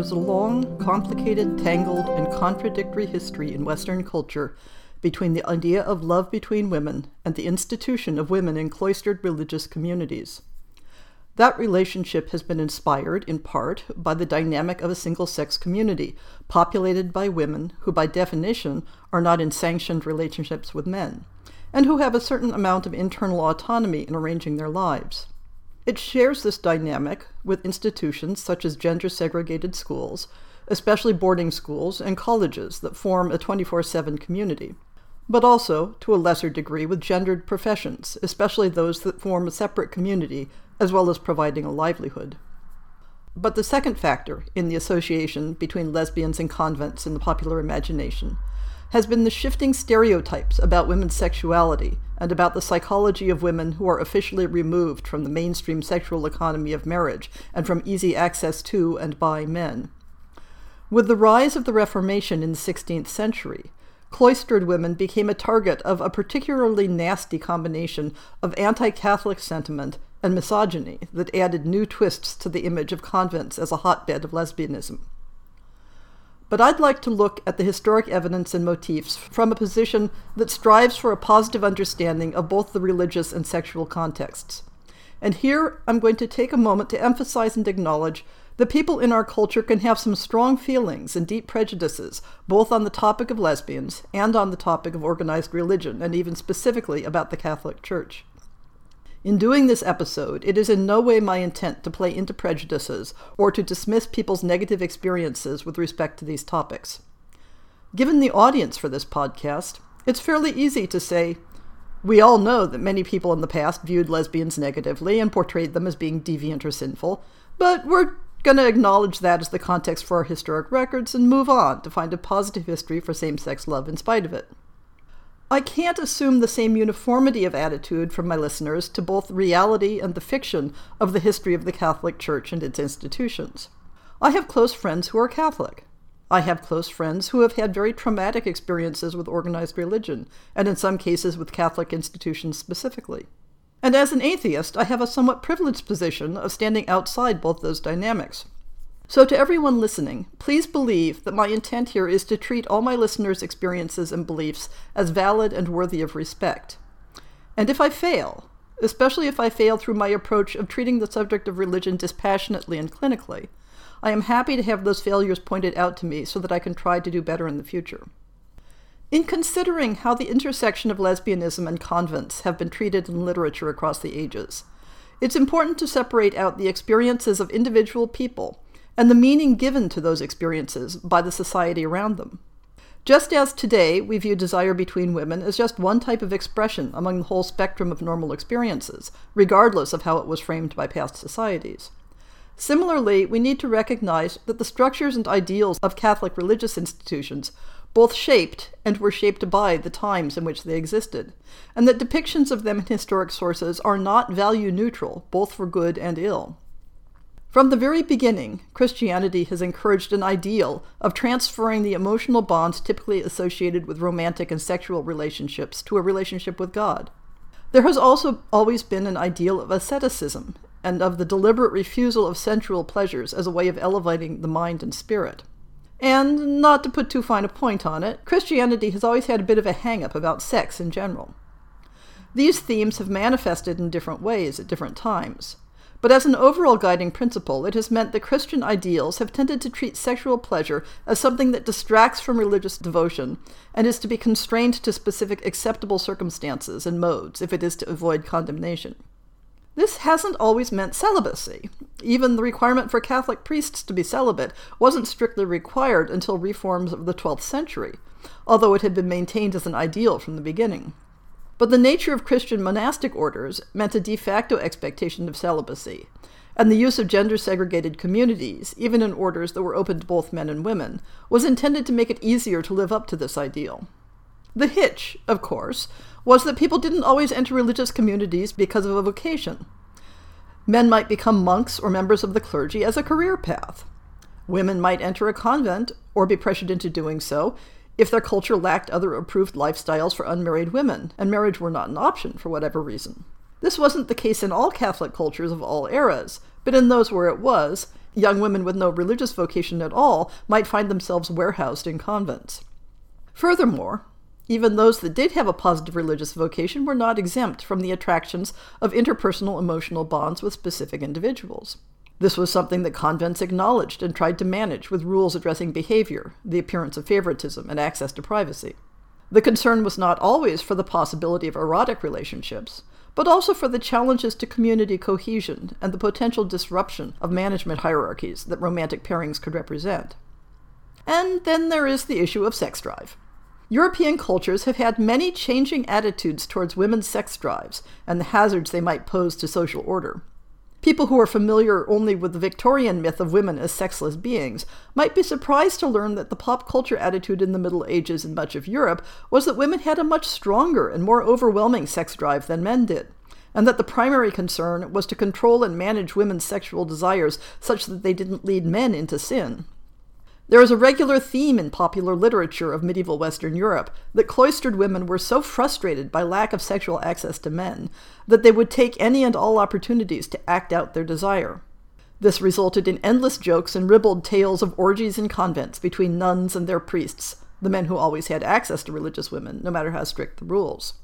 Is a long, complicated, tangled, and contradictory history in Western culture between the idea of love between women and the institution of women in cloistered religious communities. That relationship has been inspired, in part, by the dynamic of a single sex community, populated by women who, by definition, are not in sanctioned relationships with men, and who have a certain amount of internal autonomy in arranging their lives. It shares this dynamic with institutions such as gender segregated schools, especially boarding schools and colleges that form a 24 7 community, but also, to a lesser degree, with gendered professions, especially those that form a separate community as well as providing a livelihood. But the second factor in the association between lesbians and convents in the popular imagination has been the shifting stereotypes about women's sexuality and about the psychology of women who are officially removed from the mainstream sexual economy of marriage and from easy access to and by men. With the rise of the Reformation in the 16th century, cloistered women became a target of a particularly nasty combination of anti Catholic sentiment and misogyny that added new twists to the image of convents as a hotbed of lesbianism but I'd like to look at the historic evidence and motifs from a position that strives for a positive understanding of both the religious and sexual contexts. And here I'm going to take a moment to emphasize and acknowledge that people in our culture can have some strong feelings and deep prejudices, both on the topic of lesbians and on the topic of organized religion, and even specifically about the Catholic Church. In doing this episode, it is in no way my intent to play into prejudices or to dismiss people's negative experiences with respect to these topics. Given the audience for this podcast, it's fairly easy to say, we all know that many people in the past viewed lesbians negatively and portrayed them as being deviant or sinful, but we're going to acknowledge that as the context for our historic records and move on to find a positive history for same sex love in spite of it. I can't assume the same uniformity of attitude from my listeners to both reality and the fiction of the history of the Catholic Church and its institutions. I have close friends who are Catholic. I have close friends who have had very traumatic experiences with organized religion, and in some cases with Catholic institutions specifically. And as an atheist, I have a somewhat privileged position of standing outside both those dynamics. So, to everyone listening, please believe that my intent here is to treat all my listeners' experiences and beliefs as valid and worthy of respect. And if I fail, especially if I fail through my approach of treating the subject of religion dispassionately and clinically, I am happy to have those failures pointed out to me so that I can try to do better in the future. In considering how the intersection of lesbianism and convents have been treated in literature across the ages, it's important to separate out the experiences of individual people and the meaning given to those experiences by the society around them. Just as today we view desire between women as just one type of expression among the whole spectrum of normal experiences, regardless of how it was framed by past societies. Similarly, we need to recognize that the structures and ideals of Catholic religious institutions both shaped and were shaped by the times in which they existed, and that depictions of them in historic sources are not value neutral, both for good and ill. From the very beginning, Christianity has encouraged an ideal of transferring the emotional bonds typically associated with romantic and sexual relationships to a relationship with God. There has also always been an ideal of asceticism and of the deliberate refusal of sensual pleasures as a way of elevating the mind and spirit. And, not to put too fine a point on it, Christianity has always had a bit of a hang up about sex in general. These themes have manifested in different ways at different times. But as an overall guiding principle, it has meant that Christian ideals have tended to treat sexual pleasure as something that distracts from religious devotion and is to be constrained to specific acceptable circumstances and modes if it is to avoid condemnation. This hasn't always meant celibacy. Even the requirement for Catholic priests to be celibate wasn't strictly required until reforms of the 12th century, although it had been maintained as an ideal from the beginning. But the nature of Christian monastic orders meant a de facto expectation of celibacy, and the use of gender segregated communities, even in orders that were open to both men and women, was intended to make it easier to live up to this ideal. The hitch, of course, was that people didn't always enter religious communities because of a vocation. Men might become monks or members of the clergy as a career path. Women might enter a convent or be pressured into doing so if their culture lacked other approved lifestyles for unmarried women and marriage were not an option for whatever reason. This wasn't the case in all Catholic cultures of all eras, but in those where it was, young women with no religious vocation at all might find themselves warehoused in convents. Furthermore, even those that did have a positive religious vocation were not exempt from the attractions of interpersonal emotional bonds with specific individuals. This was something that convents acknowledged and tried to manage with rules addressing behavior, the appearance of favoritism, and access to privacy. The concern was not always for the possibility of erotic relationships, but also for the challenges to community cohesion and the potential disruption of management hierarchies that romantic pairings could represent. And then there is the issue of sex drive. European cultures have had many changing attitudes towards women's sex drives and the hazards they might pose to social order. People who are familiar only with the Victorian myth of women as sexless beings might be surprised to learn that the pop culture attitude in the Middle Ages in much of Europe was that women had a much stronger and more overwhelming sex drive than men did, and that the primary concern was to control and manage women's sexual desires such that they didn't lead men into sin. There is a regular theme in popular literature of medieval Western Europe that cloistered women were so frustrated by lack of sexual access to men that they would take any and all opportunities to act out their desire. This resulted in endless jokes and ribald tales of orgies in convents between nuns and their priests, the men who always had access to religious women, no matter how strict the rules.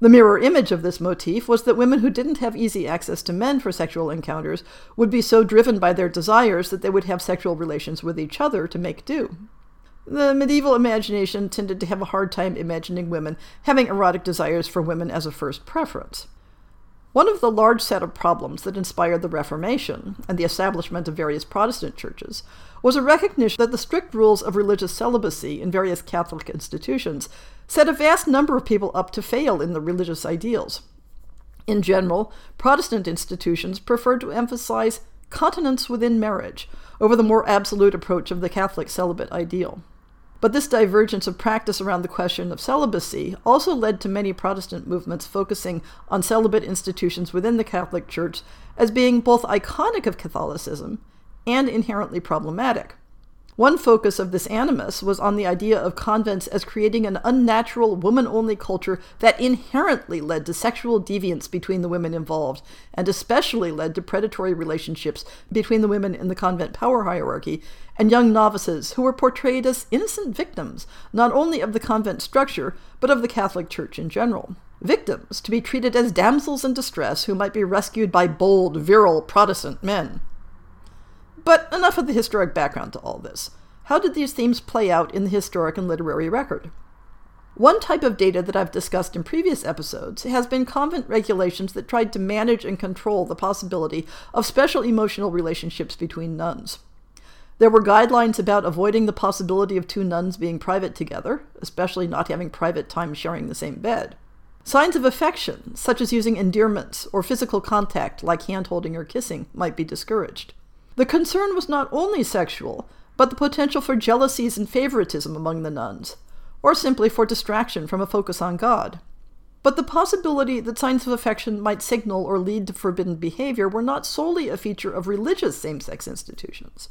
The mirror image of this motif was that women who didn't have easy access to men for sexual encounters would be so driven by their desires that they would have sexual relations with each other to make do. The medieval imagination tended to have a hard time imagining women having erotic desires for women as a first preference. One of the large set of problems that inspired the Reformation and the establishment of various Protestant churches was a recognition that the strict rules of religious celibacy in various Catholic institutions set a vast number of people up to fail in the religious ideals. In general, Protestant institutions preferred to emphasize continence within marriage over the more absolute approach of the Catholic celibate ideal. But this divergence of practice around the question of celibacy also led to many Protestant movements focusing on celibate institutions within the Catholic Church as being both iconic of Catholicism and inherently problematic. One focus of this animus was on the idea of convents as creating an unnatural woman only culture that inherently led to sexual deviance between the women involved, and especially led to predatory relationships between the women in the convent power hierarchy and young novices who were portrayed as innocent victims, not only of the convent structure, but of the Catholic Church in general. Victims to be treated as damsels in distress who might be rescued by bold, virile Protestant men. But enough of the historic background to all this. How did these themes play out in the historic and literary record? One type of data that I've discussed in previous episodes has been convent regulations that tried to manage and control the possibility of special emotional relationships between nuns. There were guidelines about avoiding the possibility of two nuns being private together, especially not having private time sharing the same bed. Signs of affection, such as using endearments or physical contact like hand holding or kissing, might be discouraged. The concern was not only sexual, but the potential for jealousies and favoritism among the nuns, or simply for distraction from a focus on God. But the possibility that signs of affection might signal or lead to forbidden behavior were not solely a feature of religious same sex institutions.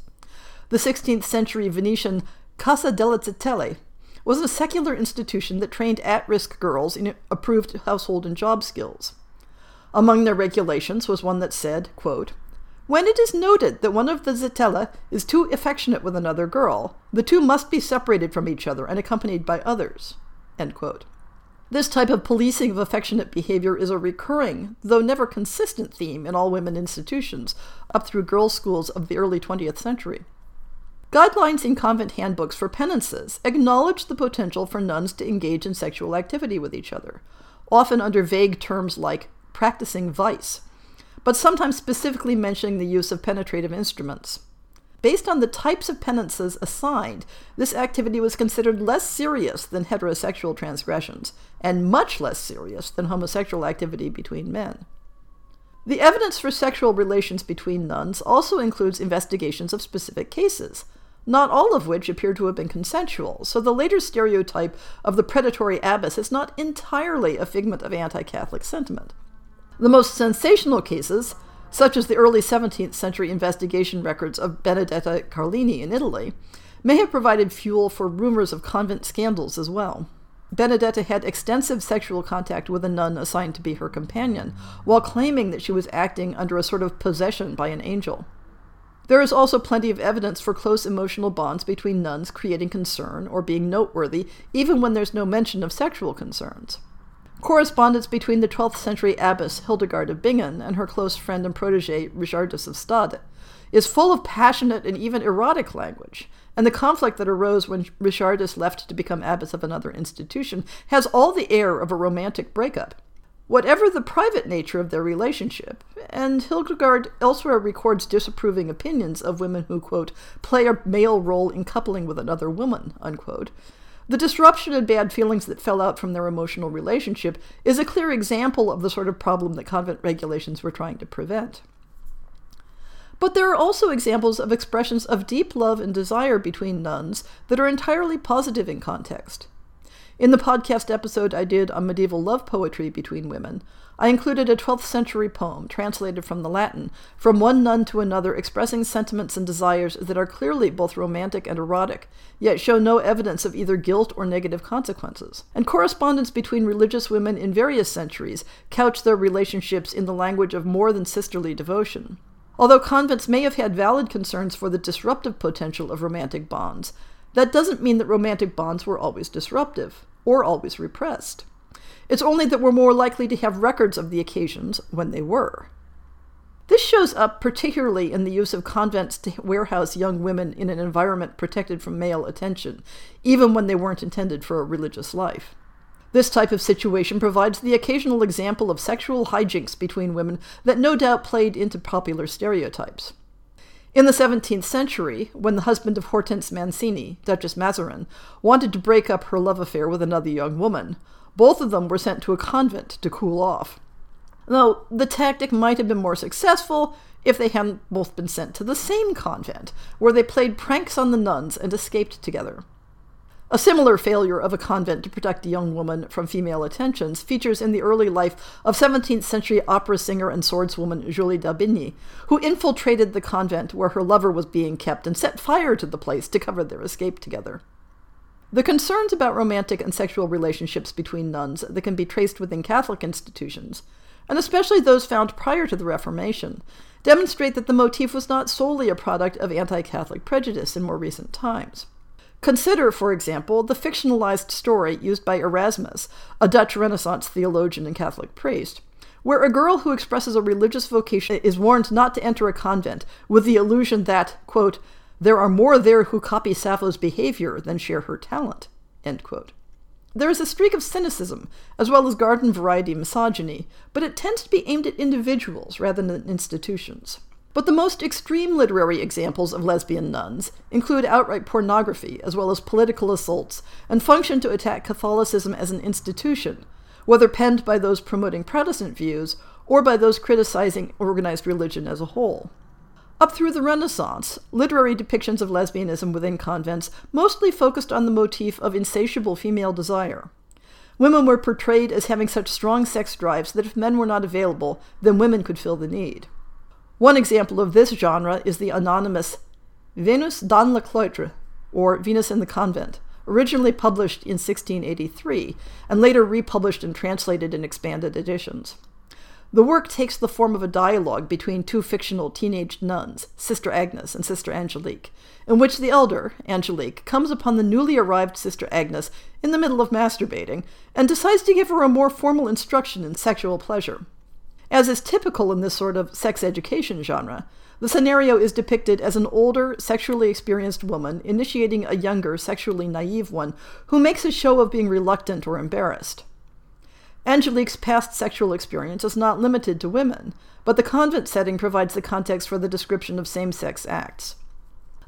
The 16th century Venetian Casa delle Zitelle was a secular institution that trained at risk girls in approved household and job skills. Among their regulations was one that said, quote, when it is noted that one of the Zitella is too affectionate with another girl, the two must be separated from each other and accompanied by others. This type of policing of affectionate behavior is a recurring, though never consistent theme in all women institutions, up through girls' schools of the early 20th century. Guidelines in convent handbooks for penances acknowledge the potential for nuns to engage in sexual activity with each other, often under vague terms like practicing vice but sometimes specifically mentioning the use of penetrative instruments. Based on the types of penances assigned, this activity was considered less serious than heterosexual transgressions, and much less serious than homosexual activity between men. The evidence for sexual relations between nuns also includes investigations of specific cases, not all of which appear to have been consensual, so the later stereotype of the predatory abbess is not entirely a figment of anti Catholic sentiment. The most sensational cases, such as the early 17th century investigation records of Benedetta Carlini in Italy, may have provided fuel for rumors of convent scandals as well. Benedetta had extensive sexual contact with a nun assigned to be her companion, while claiming that she was acting under a sort of possession by an angel. There is also plenty of evidence for close emotional bonds between nuns creating concern or being noteworthy, even when there's no mention of sexual concerns. Correspondence between the 12th century abbess Hildegard of Bingen and her close friend and protege Richardis of Stade is full of passionate and even erotic language, and the conflict that arose when Richardis left to become abbess of another institution has all the air of a romantic breakup. Whatever the private nature of their relationship, and Hildegard elsewhere records disapproving opinions of women who, quote, play a male role in coupling with another woman, unquote, the disruption and bad feelings that fell out from their emotional relationship is a clear example of the sort of problem that convent regulations were trying to prevent. But there are also examples of expressions of deep love and desire between nuns that are entirely positive in context. In the podcast episode I did on medieval love poetry between women, I included a 12th century poem, translated from the Latin, from one nun to another, expressing sentiments and desires that are clearly both romantic and erotic, yet show no evidence of either guilt or negative consequences. And correspondence between religious women in various centuries couch their relationships in the language of more than sisterly devotion. Although convents may have had valid concerns for the disruptive potential of romantic bonds, that doesn't mean that romantic bonds were always disruptive or always repressed. It's only that we're more likely to have records of the occasions when they were. This shows up particularly in the use of convents to warehouse young women in an environment protected from male attention, even when they weren't intended for a religious life. This type of situation provides the occasional example of sexual hijinks between women that no doubt played into popular stereotypes. In the 17th century, when the husband of Hortense Mancini, Duchess Mazarin, wanted to break up her love affair with another young woman, both of them were sent to a convent to cool off. Though the tactic might have been more successful if they hadn't both been sent to the same convent, where they played pranks on the nuns and escaped together. A similar failure of a convent to protect a young woman from female attentions features in the early life of 17th century opera singer and swordswoman Julie d'Aubigny, who infiltrated the convent where her lover was being kept and set fire to the place to cover their escape together. The concerns about romantic and sexual relationships between nuns that can be traced within Catholic institutions, and especially those found prior to the Reformation, demonstrate that the motif was not solely a product of anti Catholic prejudice in more recent times. Consider, for example, the fictionalized story used by Erasmus, a Dutch Renaissance theologian and Catholic priest, where a girl who expresses a religious vocation is warned not to enter a convent with the illusion that, quote, there are more there who copy Sappho's behavior than share her talent. There is a streak of cynicism, as well as garden variety misogyny, but it tends to be aimed at individuals rather than institutions. But the most extreme literary examples of lesbian nuns include outright pornography, as well as political assaults, and function to attack Catholicism as an institution, whether penned by those promoting Protestant views or by those criticizing organized religion as a whole. Up through the Renaissance, literary depictions of lesbianism within convents mostly focused on the motif of insatiable female desire. Women were portrayed as having such strong sex drives that if men were not available, then women could fill the need. One example of this genre is the anonymous Venus dans le cloître, or Venus in the Convent, originally published in 1683 and later republished and translated in expanded editions. The work takes the form of a dialogue between two fictional teenage nuns, Sister Agnes and Sister Angelique, in which the elder, Angelique, comes upon the newly arrived Sister Agnes in the middle of masturbating and decides to give her a more formal instruction in sexual pleasure. As is typical in this sort of sex education genre, the scenario is depicted as an older, sexually experienced woman initiating a younger, sexually naive one who makes a show of being reluctant or embarrassed. Angelique's past sexual experience is not limited to women, but the convent setting provides the context for the description of same sex acts.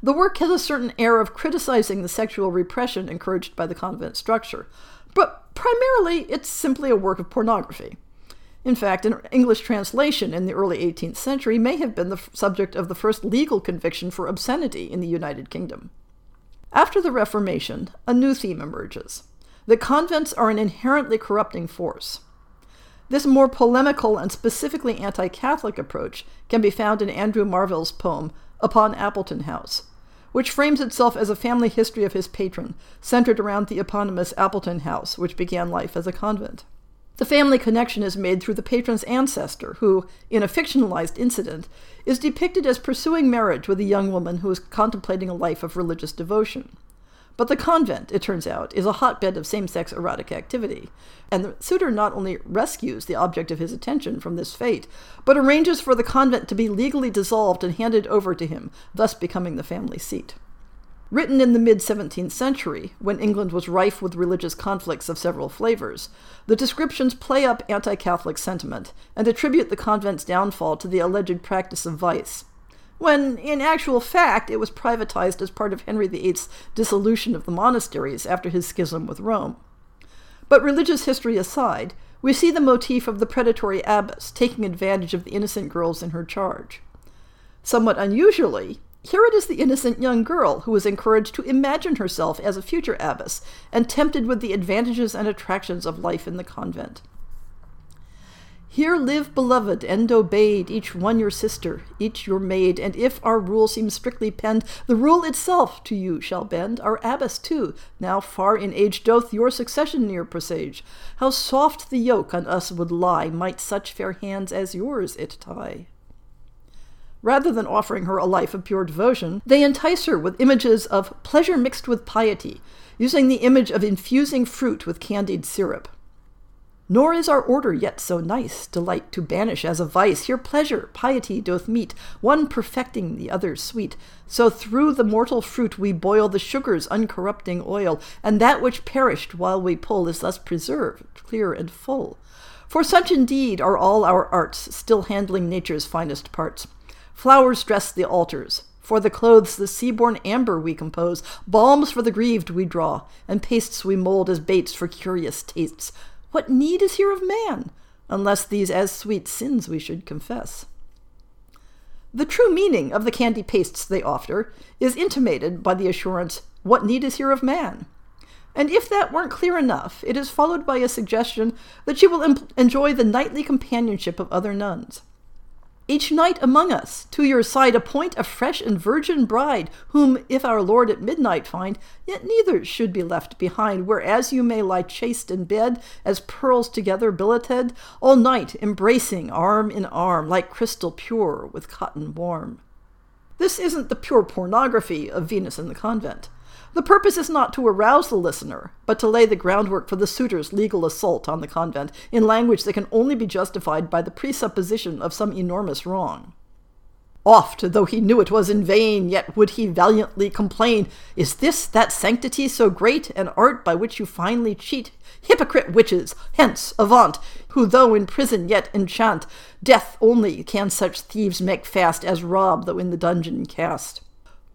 the work has a certain air of criticizing the sexual repression encouraged by the convent structure, but primarily it's simply a work of pornography. In fact, an English translation in the early 18th century may have been the f- subject of the first legal conviction for obscenity in the United Kingdom. After the Reformation, a new theme emerges. The convents are an inherently corrupting force. This more polemical and specifically anti Catholic approach can be found in Andrew Marvell's poem, Upon Appleton House, which frames itself as a family history of his patron, centered around the eponymous Appleton House, which began life as a convent. The family connection is made through the patron's ancestor, who, in a fictionalized incident, is depicted as pursuing marriage with a young woman who is contemplating a life of religious devotion. But the convent, it turns out, is a hotbed of same sex erotic activity, and the suitor not only rescues the object of his attention from this fate, but arranges for the convent to be legally dissolved and handed over to him, thus becoming the family seat. Written in the mid 17th century, when England was rife with religious conflicts of several flavors, the descriptions play up anti Catholic sentiment and attribute the convent's downfall to the alleged practice of vice, when in actual fact it was privatized as part of Henry VIII's dissolution of the monasteries after his schism with Rome. But religious history aside, we see the motif of the predatory abbess taking advantage of the innocent girls in her charge. Somewhat unusually, here it is the innocent young girl who is encouraged to imagine herself as a future abbess and tempted with the advantages and attractions of life in the convent. Here live, beloved, and obeyed, each one your sister, each your maid, and if our rule seems strictly penned, the rule itself to you shall bend. Our abbess, too, now far in age, doth your succession near presage. How soft the yoke on us would lie, might such fair hands as yours it tie. Rather than offering her a life of pure devotion, they entice her with images of pleasure mixed with piety, using the image of infusing fruit with candied syrup. Nor is our order yet so nice, delight to banish as a vice. Here pleasure, piety doth meet, one perfecting the other sweet. So through the mortal fruit we boil the sugar's uncorrupting oil, and that which perished while we pull is thus preserved, clear and full. For such indeed are all our arts, still handling nature's finest parts. Flowers dress the altars. For the clothes, the sea-born amber we compose, balms for the grieved we draw, and pastes we mold as baits for curious tastes. What need is here of man, unless these as sweet sins we should confess? The true meaning of the candy pastes they offer is intimated by the assurance, What need is here of man? And if that weren't clear enough, it is followed by a suggestion that she will em- enjoy the nightly companionship of other nuns. Each night among us to your side appoint a fresh and virgin bride, whom if our Lord at midnight find, yet neither should be left behind, whereas you may lie chaste in bed, as pearls together billeted, all night embracing arm in arm, like crystal pure with cotton warm. This isn't the pure pornography of Venus in the convent. The purpose is not to arouse the listener, but to lay the groundwork for the suitor's legal assault on the convent in language that can only be justified by the presupposition of some enormous wrong. Oft, though he knew it was in vain, yet would he valiantly complain, Is this that sanctity so great, an art by which you finely cheat? Hypocrite witches, hence, avaunt, who though in prison yet enchant, death only can such thieves make fast as rob though in the dungeon cast.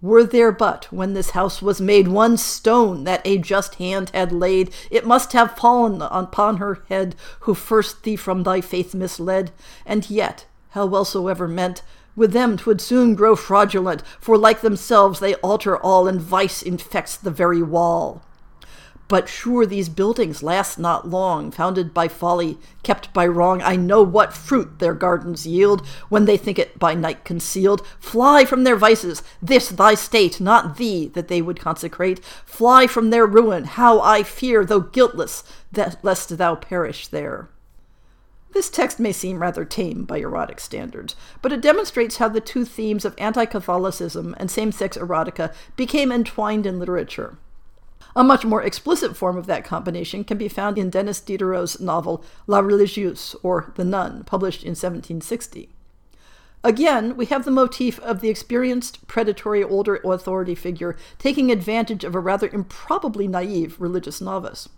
Were there but, when this house was made, one stone that a just hand had laid, it must have fallen upon her head, who first thee from thy faith misled. And yet, how wellsoever meant, with them twould soon grow fraudulent, for like themselves they alter all, and vice infects the very wall. But sure these buildings last not long, founded by folly, kept by wrong. I know what fruit their gardens yield when they think it by night concealed. Fly from their vices, this thy state, not thee that they would consecrate. Fly from their ruin, how I fear, though guiltless, that lest thou perish there. This text may seem rather tame by erotic standards, but it demonstrates how the two themes of anti Catholicism and same sex erotica became entwined in literature. A much more explicit form of that combination can be found in Denis Diderot's novel La Religieuse, or The Nun, published in 1760. Again, we have the motif of the experienced, predatory older authority figure taking advantage of a rather improbably naive religious novice.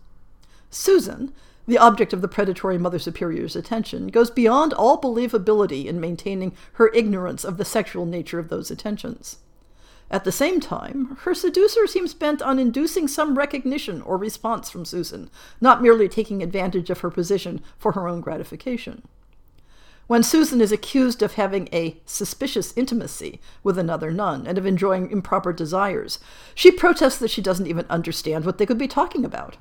Susan, the object of the predatory Mother Superior's attention, goes beyond all believability in maintaining her ignorance of the sexual nature of those attentions. At the same time, her seducer seems bent on inducing some recognition or response from Susan, not merely taking advantage of her position for her own gratification. When Susan is accused of having a suspicious intimacy with another nun and of enjoying improper desires, she protests that she doesn't even understand what they could be talking about.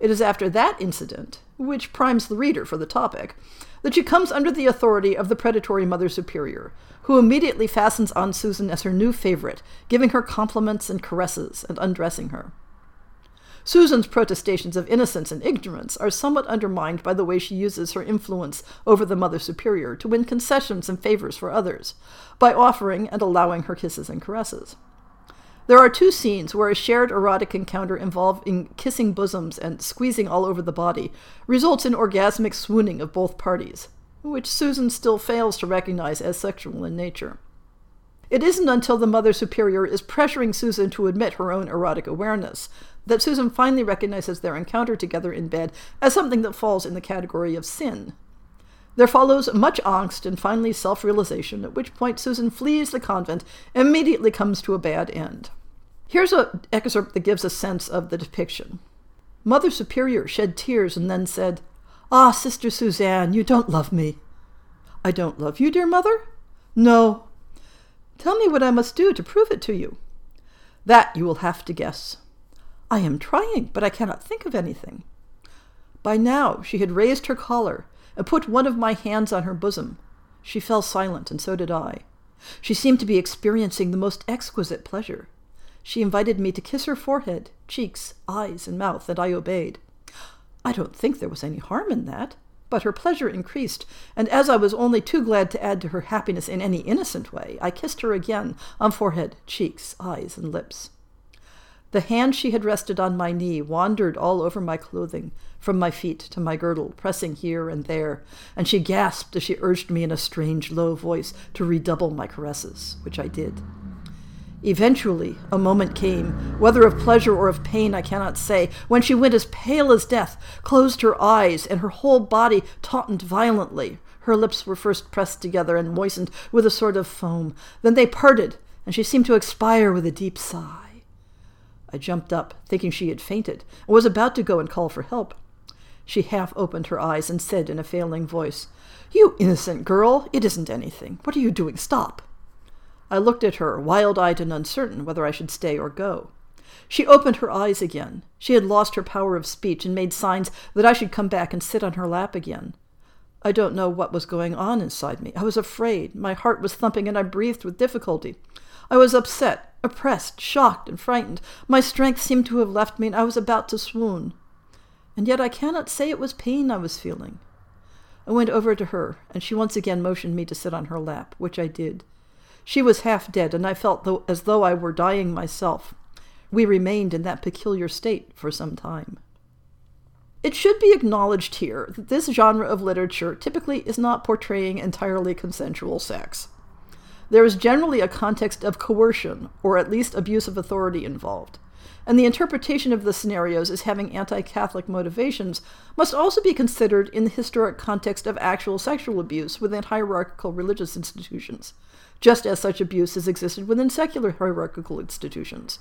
It is after that incident, which primes the reader for the topic, that she comes under the authority of the predatory Mother Superior, who immediately fastens on Susan as her new favorite, giving her compliments and caresses and undressing her. Susan's protestations of innocence and ignorance are somewhat undermined by the way she uses her influence over the Mother Superior to win concessions and favors for others, by offering and allowing her kisses and caresses. There are two scenes where a shared erotic encounter involving kissing bosoms and squeezing all over the body results in orgasmic swooning of both parties, which Susan still fails to recognize as sexual in nature. It isn't until the Mother Superior is pressuring Susan to admit her own erotic awareness that Susan finally recognizes their encounter together in bed as something that falls in the category of sin. There follows much angst and finally self realization, at which point Susan flees the convent and immediately comes to a bad end. Here's an excerpt that gives a sense of the depiction. Mother Superior shed tears and then said, Ah, Sister Suzanne, you don't love me. I don't love you, dear mother? No. Tell me what I must do to prove it to you. That you will have to guess. I am trying, but I cannot think of anything. By now she had raised her collar and put one of my hands on her bosom. She fell silent, and so did I. She seemed to be experiencing the most exquisite pleasure. She invited me to kiss her forehead, cheeks, eyes, and mouth, and I obeyed. I don't think there was any harm in that, but her pleasure increased, and as I was only too glad to add to her happiness in any innocent way, I kissed her again on forehead, cheeks, eyes, and lips. The hand she had rested on my knee wandered all over my clothing, from my feet to my girdle, pressing here and there, and she gasped as she urged me in a strange, low voice to redouble my caresses, which I did. Eventually, a moment came, whether of pleasure or of pain I cannot say, when she went as pale as death, closed her eyes, and her whole body tautened violently. Her lips were first pressed together and moistened with a sort of foam. Then they parted, and she seemed to expire with a deep sigh. I jumped up, thinking she had fainted, and was about to go and call for help. She half opened her eyes and said in a failing voice, You innocent girl, it isn't anything. What are you doing? Stop. I looked at her, wild eyed and uncertain whether I should stay or go. She opened her eyes again. She had lost her power of speech and made signs that I should come back and sit on her lap again. I don't know what was going on inside me. I was afraid. My heart was thumping and I breathed with difficulty. I was upset, oppressed, shocked, and frightened. My strength seemed to have left me and I was about to swoon. And yet I cannot say it was pain I was feeling. I went over to her, and she once again motioned me to sit on her lap, which I did. She was half dead, and I felt th- as though I were dying myself. We remained in that peculiar state for some time. It should be acknowledged here that this genre of literature typically is not portraying entirely consensual sex. There is generally a context of coercion, or at least abuse of authority involved, and the interpretation of the scenarios as having anti Catholic motivations must also be considered in the historic context of actual sexual abuse within hierarchical religious institutions, just as such abuse has existed within secular hierarchical institutions.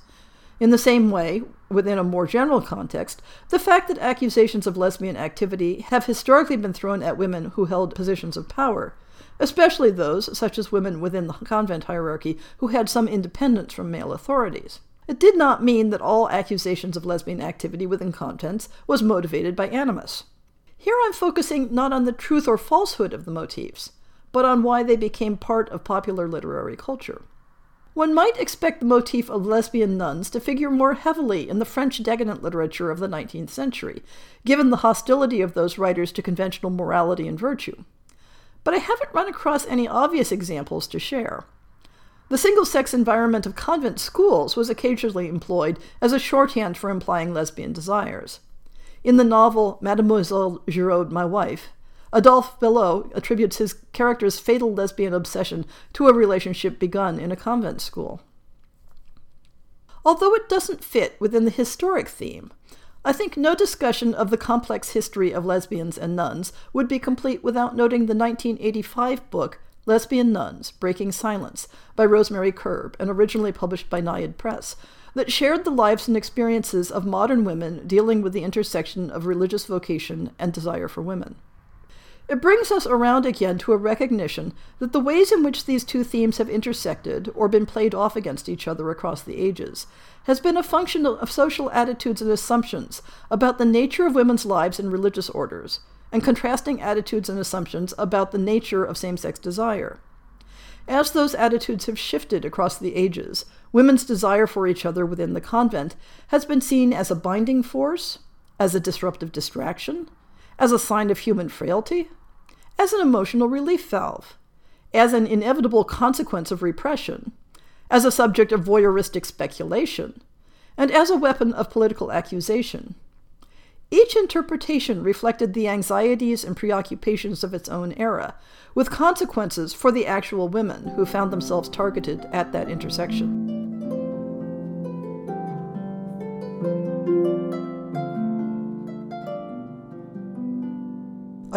In the same way, within a more general context, the fact that accusations of lesbian activity have historically been thrown at women who held positions of power, especially those, such as women within the convent hierarchy, who had some independence from male authorities. It did not mean that all accusations of lesbian activity within convents was motivated by animus. Here I'm focusing not on the truth or falsehood of the motifs, but on why they became part of popular literary culture. One might expect the motif of lesbian nuns to figure more heavily in the French decadent literature of the 19th century, given the hostility of those writers to conventional morality and virtue. But I haven't run across any obvious examples to share. The single sex environment of convent schools was occasionally employed as a shorthand for implying lesbian desires. In the novel Mademoiselle Giraud, My Wife, Adolphe Belot attributes his character's fatal lesbian obsession to a relationship begun in a convent school. Although it doesn't fit within the historic theme, I think no discussion of the complex history of lesbians and nuns would be complete without noting the 1985 book Lesbian Nuns Breaking Silence by Rosemary Curb and originally published by Naiad Press, that shared the lives and experiences of modern women dealing with the intersection of religious vocation and desire for women. It brings us around again to a recognition that the ways in which these two themes have intersected or been played off against each other across the ages has been a function of social attitudes and assumptions about the nature of women's lives in religious orders, and contrasting attitudes and assumptions about the nature of same sex desire. As those attitudes have shifted across the ages, women's desire for each other within the convent has been seen as a binding force, as a disruptive distraction, as a sign of human frailty, as an emotional relief valve, as an inevitable consequence of repression, as a subject of voyeuristic speculation, and as a weapon of political accusation. Each interpretation reflected the anxieties and preoccupations of its own era, with consequences for the actual women who found themselves targeted at that intersection.